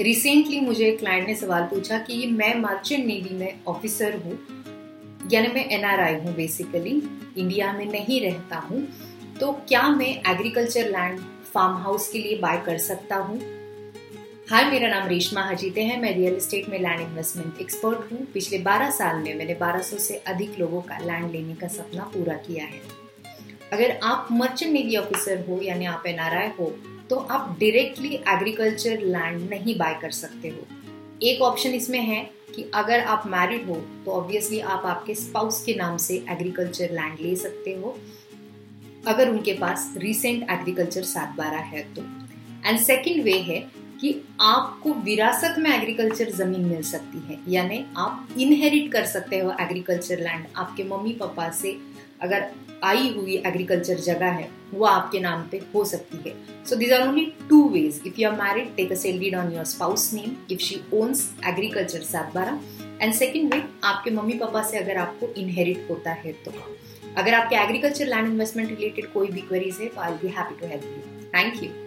Recently मुझे एक client ने सवाल पूछा कि मैं मर्चेंट नेवी में ऑफिसर हूँ, यानी मैं एनआरआई हूँ बेसिकली इंडिया में नहीं रहता हूँ तो क्या मैं एग्रीकल्चर लैंड फार्म हाउस के लिए बाय कर सकता हूँ? हाय, मेरा नाम रेशमा हजीते है, मैं रियल एस्टेट में लैंड इन्वेस्टमेंट एक्सपर्ट हूँ। पिछले 12 साल में मैंने 1200 से अधिक लोगों का लैंड लेने का सपना पूरा किया है। अगर आप मर्चेंट नेवी ऑफिसर हो, यानी आप एनआरआई हो तो आप डायरेक्टली एग्रीकल्चर लैंड नहीं बाय कर सकते हो। एक ऑप्शन इसमें है कि अगर आप मैरिड हो तो ऑब्वियसली आप आपके स्पाउस के नाम से एग्रीकल्चर लैंड ले सकते हो। अगर उनके पास रिसेंट एग्रीकल्चर सात बारह है तो। एंड सेकेंड वे है कि आपको विरासत में एग्रीकल्चर ज़मीन मिल सकती है। यानी आप इनहेरिट कर सकते हो एग्रीकल्चर लैंड आपके मम्मी पापा से अगर आई हुई एग्रीकल्चर जगह है, वो आपके नाम पे हो सकती है। So these are only two ways if you are married take a sale deed on your spouse name if she owns agriculture सात बारह एंड सेकेंड वे आपके मम्मी पापा से अगर आपको इनहेरिट होता है तो। अगर आपके एग्रीकल्चर लैंड इन्वेस्टमेंट रिलेटेड कोई भी क्वेरीज है तो I be happy to help you thank you